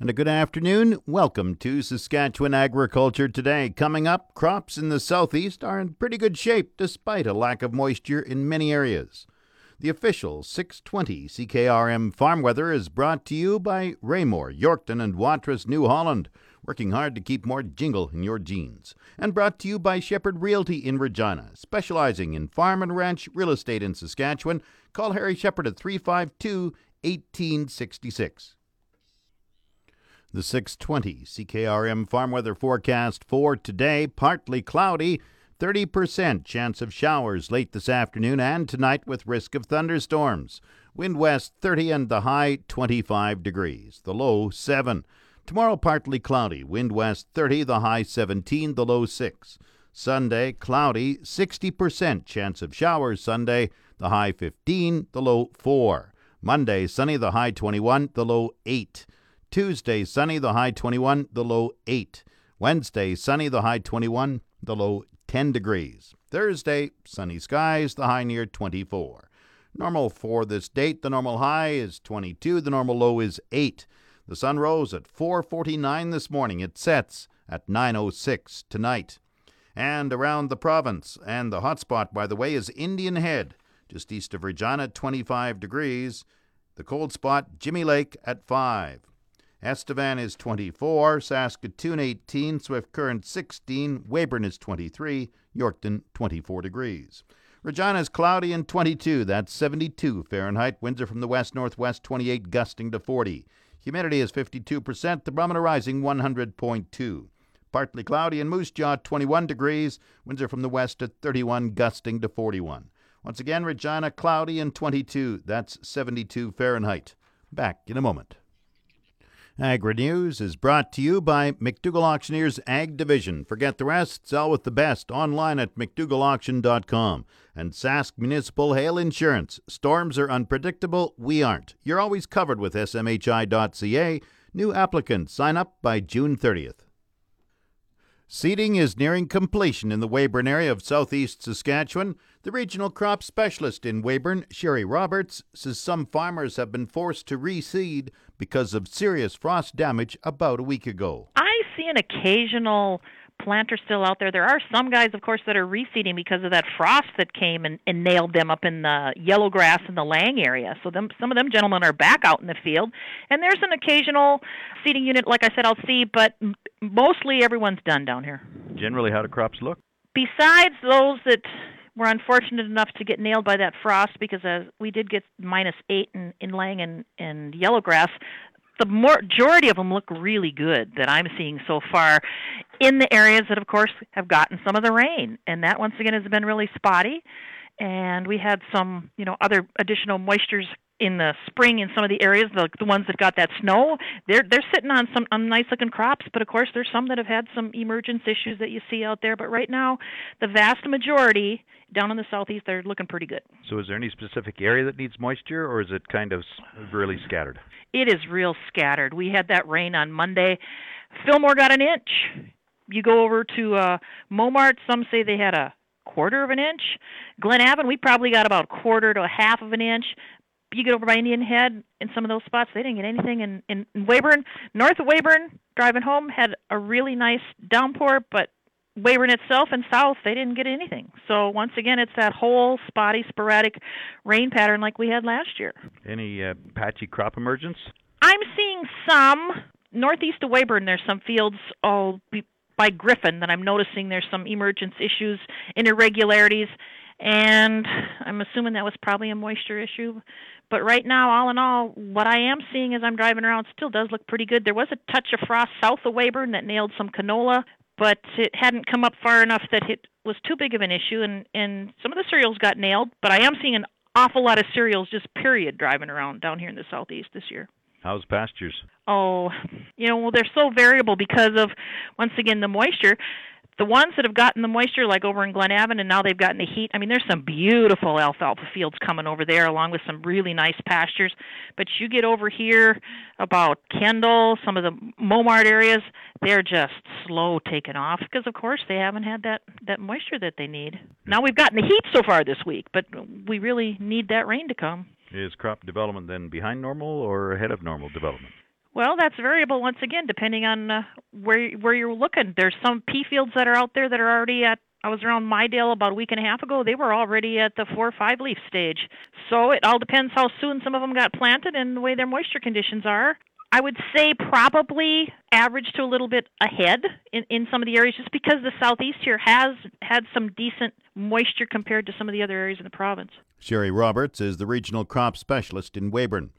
And a good afternoon. Welcome to Saskatchewan Agriculture Today. Coming up, crops in the southeast are in pretty good shape despite a lack of moisture in many areas. The official 620 CKRM farm weather is brought to you by Raymore, Yorkton, and Watrous, New Holland, working hard to keep more jingle in your jeans. And brought to you by Shepherd Realty in Regina, specializing in farm and ranch real estate in Saskatchewan. Call Harry Shepherd at 352 1866. The 620 CKRM farm weather forecast for today partly cloudy, 30% chance of showers late this afternoon and tonight with risk of thunderstorms. Wind west 30 and the high 25 degrees, the low 7. Tomorrow partly cloudy, wind west 30, the high 17, the low 6. Sunday cloudy, 60% chance of showers Sunday, the high 15, the low 4. Monday sunny, the high 21, the low 8. Tuesday, sunny, the high 21, the low 8. Wednesday, sunny, the high 21, the low 10 degrees. Thursday, sunny skies, the high near 24. Normal for this date, the normal high is 22, the normal low is 8. The sun rose at 4:49 this morning. It sets at 9:06 tonight. And around the province, and the hotspot, by the way, is Indian Head, just east of Regina, 25 degrees. The cold spot, Jimmy Lake at 5. Estevan is 24, Saskatoon 18, Swift Current 16, Weyburn is 23, Yorkton 24 degrees. Regina is cloudy and 22, that's 72 Fahrenheit. Winds are from the west northwest 28, gusting to 40. Humidity is 52%, the barometer rising 100.2. Partly cloudy in Moose Jaw 21 degrees, winds are from the west at 31, gusting to 41. Once again, Regina cloudy and 22, that's 72 Fahrenheit. Back in a moment. Agri News is brought to you by McDougall Auctioneers Ag Division. Forget the rest, sell with the best online at McDougallAuction.com. And Sask Municipal Hail Insurance. Storms are unpredictable, we aren't. You're always covered with SMHI.ca. New applicants sign up by June 30th. Seeding is nearing completion in the Weyburn area of southeast Saskatchewan. The regional crop specialist in Weyburn, Sherry Roberts, says some farmers have been forced to reseed because of serious frost damage about a week ago. I see an occasional planter still out there. There are some guys, of course, that are reseeding because of that frost that came and, and nailed them up in the yellow grass in the Lang area. So them, some of them gentlemen are back out in the field, and there's an occasional seeding unit, like I said, I'll see, but mostly everyone's done down here. Generally, how do crops look? Besides those that were unfortunate enough to get nailed by that frost because uh, we did get minus eight in, in Lang and, and Yellow Grass the majority of them look really good that I'm seeing so far in the areas that, of course, have gotten some of the rain. And that, once again, has been really spotty. And we had some, you know, other additional moistures in the spring in some of the areas, the the ones that got that snow, they're they're sitting on some on nice looking crops. But of course, there's some that have had some emergence issues that you see out there. But right now, the vast majority down in the southeast, they're looking pretty good. So, is there any specific area that needs moisture, or is it kind of really scattered? It is real scattered. We had that rain on Monday. Fillmore got an inch. You go over to uh, Montmartre, some say they had a quarter of an inch. Glenavon, we probably got about a quarter to a half of an inch you get over by Indian Head in some of those spots, they didn't get anything. In, in, in Weyburn, north of Weyburn, driving home, had a really nice downpour, but Weyburn itself and south, they didn't get anything. So once again, it's that whole spotty, sporadic rain pattern like we had last year. Any uh, patchy crop emergence? I'm seeing some northeast of Weyburn. There's some fields all by Griffin that I'm noticing there's some emergence issues and irregularities and I'm assuming that was probably a moisture issue. But right now, all in all, what I am seeing as I'm driving around still does look pretty good. There was a touch of frost south of Weyburn that nailed some canola, but it hadn't come up far enough that it was too big of an issue, and and some of the cereals got nailed. But I am seeing an awful lot of cereals just period driving around down here in the southeast this year. How's pastures? Oh, you know, well, they're so variable because of once again the moisture the ones that have gotten the moisture, like over in Glenavon, and now they've gotten the heat. I mean, there's some beautiful alfalfa fields coming over there, along with some really nice pastures. But you get over here about Kendal, some of the Montmartre areas, they're just slow taking off because, of course, they haven't had that that moisture that they need. Now we've gotten the heat so far this week, but we really need that rain to come. Is crop development then behind normal or ahead of normal development? Well, that's variable once again, depending on uh, where where you're looking. There's some pea fields that are out there that are already at. I was around Midale about a week and a half ago. They were already at the four or five leaf stage. So it all depends how soon some of them got planted and the way their moisture conditions are. I would say probably average to a little bit ahead in, in some of the areas just because the southeast here has had some decent moisture compared to some of the other areas in the province. Sherry Roberts is the regional crop specialist in Weyburn.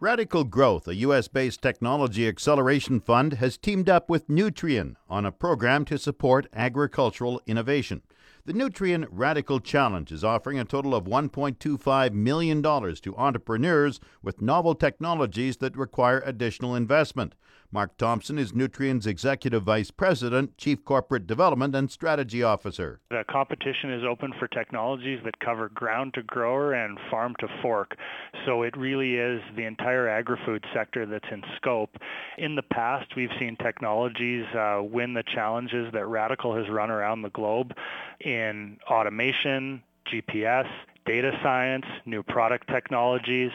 Radicle Growth, a U.S. based technology acceleration fund, has teamed up with Nutrien on a program to support agricultural innovation. The Nutrien Radicle Challenge is offering a total of $1.25 million to entrepreneurs with novel technologies that require additional investment. Mark Thompson is Nutrien's Executive Vice President, Chief Corporate Development and Strategy Officer. The competition is open for technologies that cover ground to grower and farm to fork. So it really is the entire agri-food sector that's in scope. In the past, we've seen technologies uh, win the challenges that Radicle has run around the globe in automation, GPS, data science, new product technologies.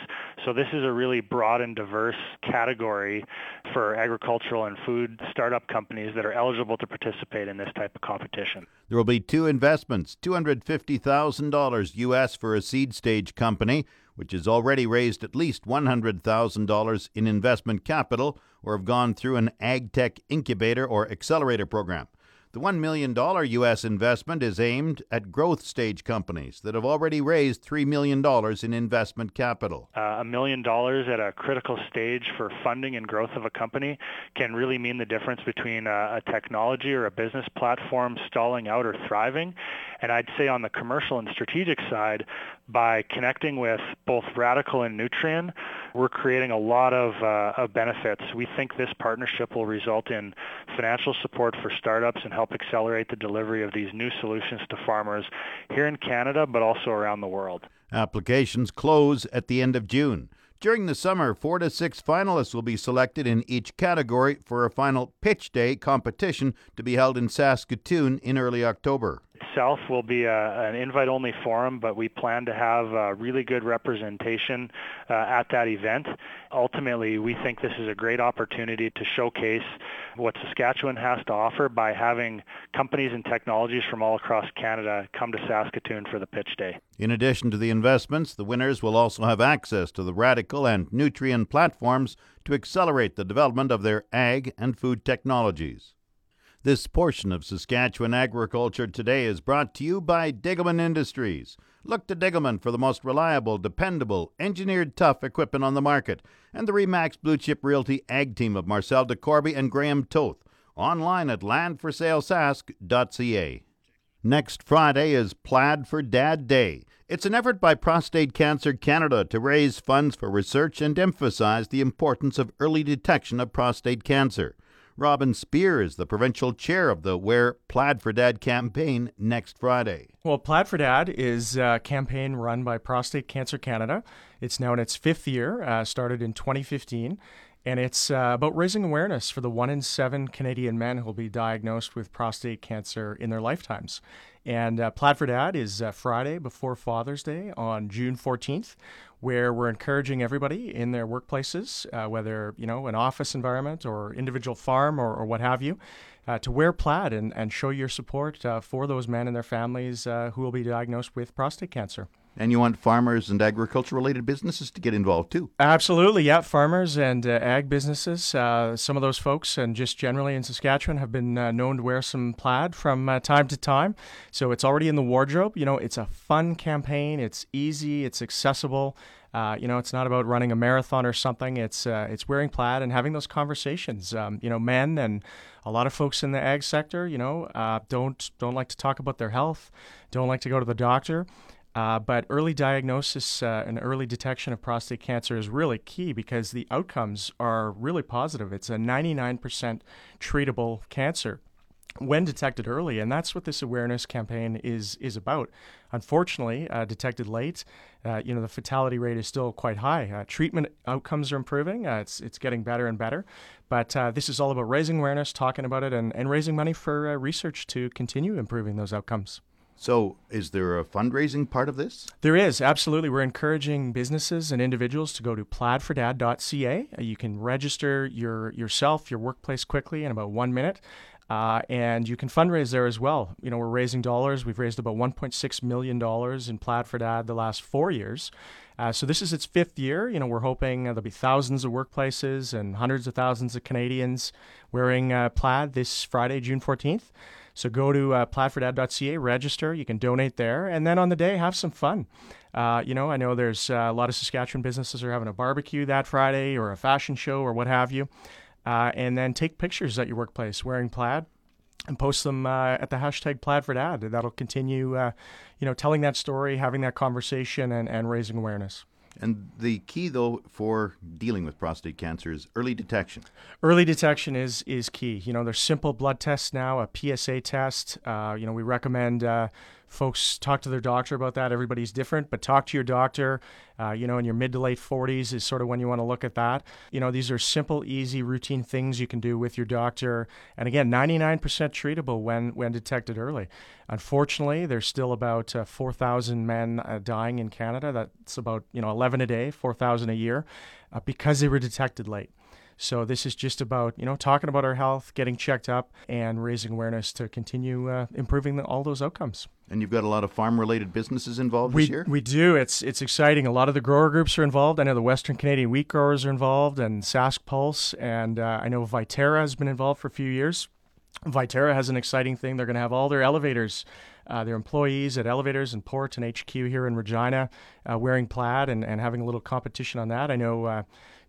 So this is a really broad and diverse category for agricultural and food startup companies that are eligible to participate in this type of competition. There will be two investments, $250,000 US for a seed stage company, which has already raised at least $100,000 in investment capital or have gone through an ag tech incubator or accelerator program. The $1 million U.S. investment is aimed at growth stage companies that have already raised $3 million in investment capital. Uh, a uh, million dollars at a critical stage for funding and growth of a company can really mean the difference between a, a technology or a business platform stalling out or thriving. And I'd say on the commercial and strategic side, by connecting with both Radicle and Nutrien, we're creating a lot of, uh, of benefits. We think this partnership will result in financial support for startups and help accelerate the delivery of these new solutions to farmers here in Canada, but also around the world. Applications close at the end of June. During the summer, four to six finalists will be selected in each category for a final pitch day competition to be held in Saskatoon in early October itself will be a, an invite-only forum, but we plan to have really good representation uh, at that event. Ultimately, we think this is a great opportunity to showcase what Saskatchewan has to offer by having companies and technologies from all across Canada come to Saskatoon for the pitch day. In addition to the investments, the winners will also have access to the Radicle and Nutrien platforms to accelerate the development of their ag and food technologies. This portion of Saskatchewan Agriculture Today is brought to you by Degelman Industries. Look to Degelman for the most reliable, dependable, engineered tough equipment on the market, and the Remax Blue Chip Realty Ag Team of Marcel DeCorby and Graham Toth. Online at landforsalesask.ca. Next Friday is Plaid for Dad Day. It's an effort by Prostate Cancer Canada to raise funds for research and emphasize the importance of early detection of prostate cancer. Robin Spear is the provincial chair of the Wear Plaid for Dad campaign next Friday. Well, Plaid for Dad is a campaign run by Prostate Cancer Canada. It's now in its fifth year, uh, started in 2015. And it's uh, about raising awareness for the one in seven Canadian men who will be diagnosed with prostate cancer in their lifetimes. And uh, Plaid for Dad is uh, Friday before Father's Day on June 14th where we're encouraging everybody in their workplaces, uh, whether you know an office environment or individual farm or, or what have you, uh, to wear plaid and, and show your support uh, for those men and their families uh, who will be diagnosed with prostate cancer. And you want farmers and agriculture related businesses to get involved too. Absolutely, yeah. Farmers and uh, ag businesses, uh, some of those folks, and just generally in Saskatchewan, have been uh, known to wear some plaid from uh, time to time. So it's already in the wardrobe. You know, it's a fun campaign. It's easy. It's accessible. Uh, you know, it's not about running a marathon or something. It's uh, it's wearing plaid and having those conversations. Um, you know, men and a lot of folks in the ag sector, you know, uh, don't don't like to talk about their health, don't like to go to the doctor. Uh, but early diagnosis uh, and early detection of prostate cancer is really key because the outcomes are really positive. It's a 99% treatable cancer when detected early, and that's what this awareness campaign is is about. Unfortunately, uh, detected late, uh, you know the fatality rate is still quite high. Uh, treatment outcomes are improving; uh, it's it's getting better and better. But this is all about raising awareness, talking about it, and, and raising money for research to continue improving those outcomes. So, is there a fundraising part of this? There is, absolutely. We're encouraging businesses and individuals to go to plaidfordad.ca. Uh, You can register your yourself, your workplace quickly in about one minute. Uh, and you can fundraise there as well. You know, we're raising dollars. We've raised about $1.6 million in Plaid for Dad the last four years. Uh, so this is its fifth year. You know, we're hoping uh, there'll be thousands of workplaces and hundreds of thousands of Canadians wearing uh, plaid this Friday, June 14th. So go to uh, plaidfordad.ca, register. You can donate there, and then on the day, have some fun. Uh, you know, I know there's uh, a lot of Saskatchewan businesses are having a barbecue that Friday or a fashion show or what have you. Uh, and then take pictures at your workplace wearing plaid and post them uh, at the hashtag plaid for dad. That'll continue, uh, you know, telling that story, having that conversation, and, and raising awareness. And the key, though, for dealing with prostate cancer is early detection. Early detection is is key. You know, there's simple blood tests now, a PSA test. Uh, you know, we recommend uh, folks talk to their doctor about that. Everybody's different, but talk to your doctor. Uh, you know, in your mid to late 40s is sort of when you want to look at that. You know, these are simple, easy, routine things you can do with your doctor. And again, 99% treatable when when detected early. Unfortunately, there's still about uh, 4,000 men uh, dying in Canada. That's about you know 11 a day, 4,000 a year, uh, because they were detected late. So this is just about you know talking about our health, getting checked up, and raising awareness to continue uh, improving the, all those outcomes. And you've got a lot of farm-related businesses involved we, this year. We do. It's it's exciting. A lot of the grower groups are involved. I know the Western Canadian wheat growers are involved, and Sask Pulse, and uh, I know Viterra has been involved for a few years. Viterra has an exciting thing. They're going to have all their elevators, uh, their employees at elevators and port and HQ here in Regina, uh, wearing plaid and, and having a little competition on that. I know. Uh,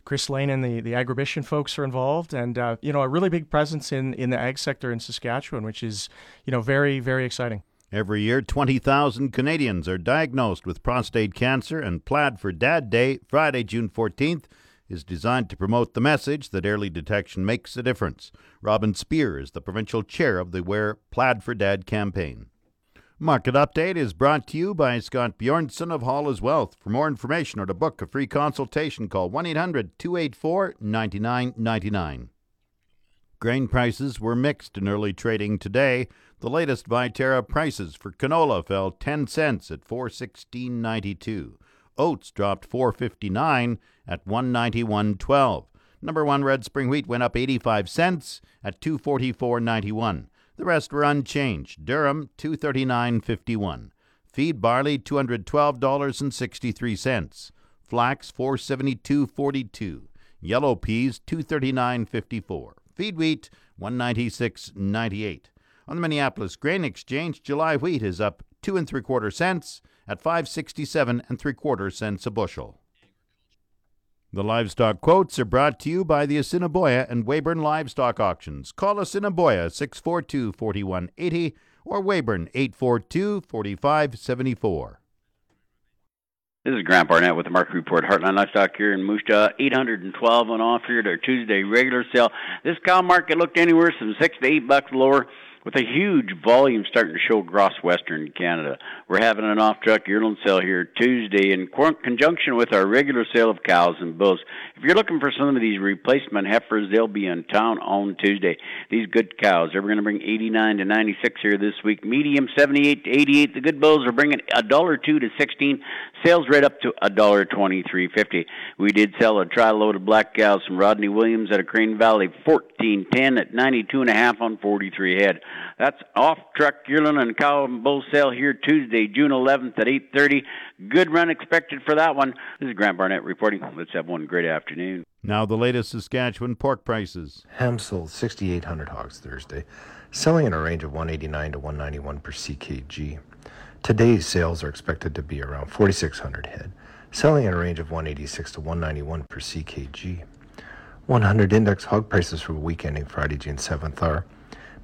Chris Lane and the, the Agribition folks are involved, and uh, you know a really big presence in, in the ag sector in Saskatchewan, which is you know very very exciting. Every year, 20,000 Canadians are diagnosed with prostate cancer, and Plaid for Dad Day, Friday, June 14th, is designed to promote the message that early detection makes a difference. Robin Spear is the provincial chair of the Wear Plaid for Dad campaign. Market Update is brought to you by Scott Bjornson of Hall Wealth. For more information or to book a free consultation, call 1 800 284 9999. Grain prices were mixed in early trading today. The latest Viterra prices for canola fell 10 cents at 416.92. Oats dropped 4.59 at 191.12. Number 1 red spring wheat went up 85 cents at 244.91. The rest were unchanged. Durum 239.51. Feed barley $212.63. Flax 472.42. Yellow peas 239.54. Feed wheat 196.98. On the Minneapolis Grain Exchange, July wheat is up two and three quarter cents at 567 and three quarter cents a bushel. The livestock quotes are brought to you by the Assiniboia and Weyburn Livestock Auctions. Call Assiniboia 642 4180 or Weyburn 842 4574. This is Grant Barnett with the Market Report. Heartland Livestock here in Moose Jaw, 812 on offer here at our Tuesday regular sale. This cow market looked anywhere from six to eight bucks lower with a huge volume starting to show across Western Canada. We're having an off-truck yearling sale here Tuesday in conjunction with our regular sale of cows and bulls. If you're looking for some of these replacement heifers, they'll be in town on Tuesday. These good cows, they're going to bring 89 to 96 here this week. Medium 78 to 88. The good bulls are bringing a dollar two to 16. Sales right up to a dollar 23.50. We did sell a tri-load of black cows from Rodney Williams at a Crane Valley 1410 at 92 and a half on 43 head. That's off truck yearling and cow and bull sale here Tuesday, June 11th at 8:30. Good run expected for that one. This is Grant Barnett reporting. Let's have one great afternoon. Now the latest Saskatchewan pork prices. Ham sold 6,800 hogs Thursday, selling in a range of 189 to 191 per ckg. Today's sales are expected to be around 4,600 head, selling in a range of 186 to 191 per ckg. 100 index hog prices for the week ending Friday, June 7th are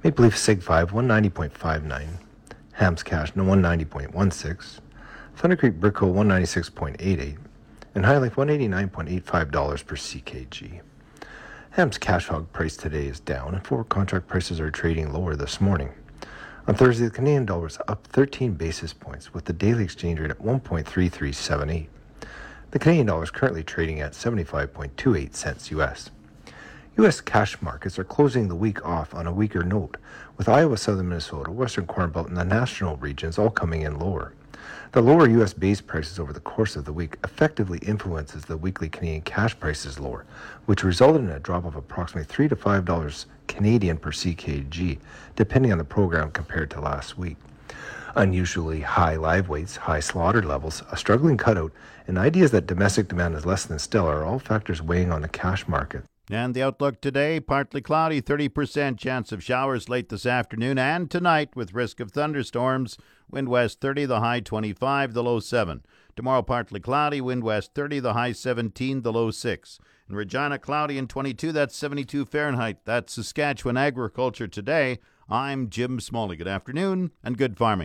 Maple Leaf Sig 5 190.59, Hams Cash no 190.16, Thunder Creek Brickle 196.88, and HyLife $189.85 per ckg. Ham's cash hog price today is down, and forward contract prices are trading lower this morning. On Thursday, the Canadian dollar was up 13 basis points, with the daily exchange rate at 1.3378. The Canadian dollar is currently trading at 75.28 cents US. U.S. cash markets are closing the week off on a weaker note, with Iowa, southern Minnesota, western Corn Belt, and the national regions all coming in lower. The lower U.S. base prices over the course of the week effectively influences the weekly Canadian cash prices lower, which resulted in a drop of approximately three to five dollars Canadian per CKG, depending on the program compared to last week. Unusually high live weights, high slaughter levels, a struggling cutout, and ideas that domestic demand is less than stellar are all factors weighing on the cash market. And the outlook today partly cloudy, 30% chance of showers late this afternoon and tonight with risk of thunderstorms. Wind west 30, the high 25, the low 7. Tomorrow partly cloudy, wind west 30, the high 17, the low 6. In Regina, cloudy and 22, that's 72 Fahrenheit. That's Saskatchewan agriculture today. I'm Jim Smalley. Good afternoon and good farming.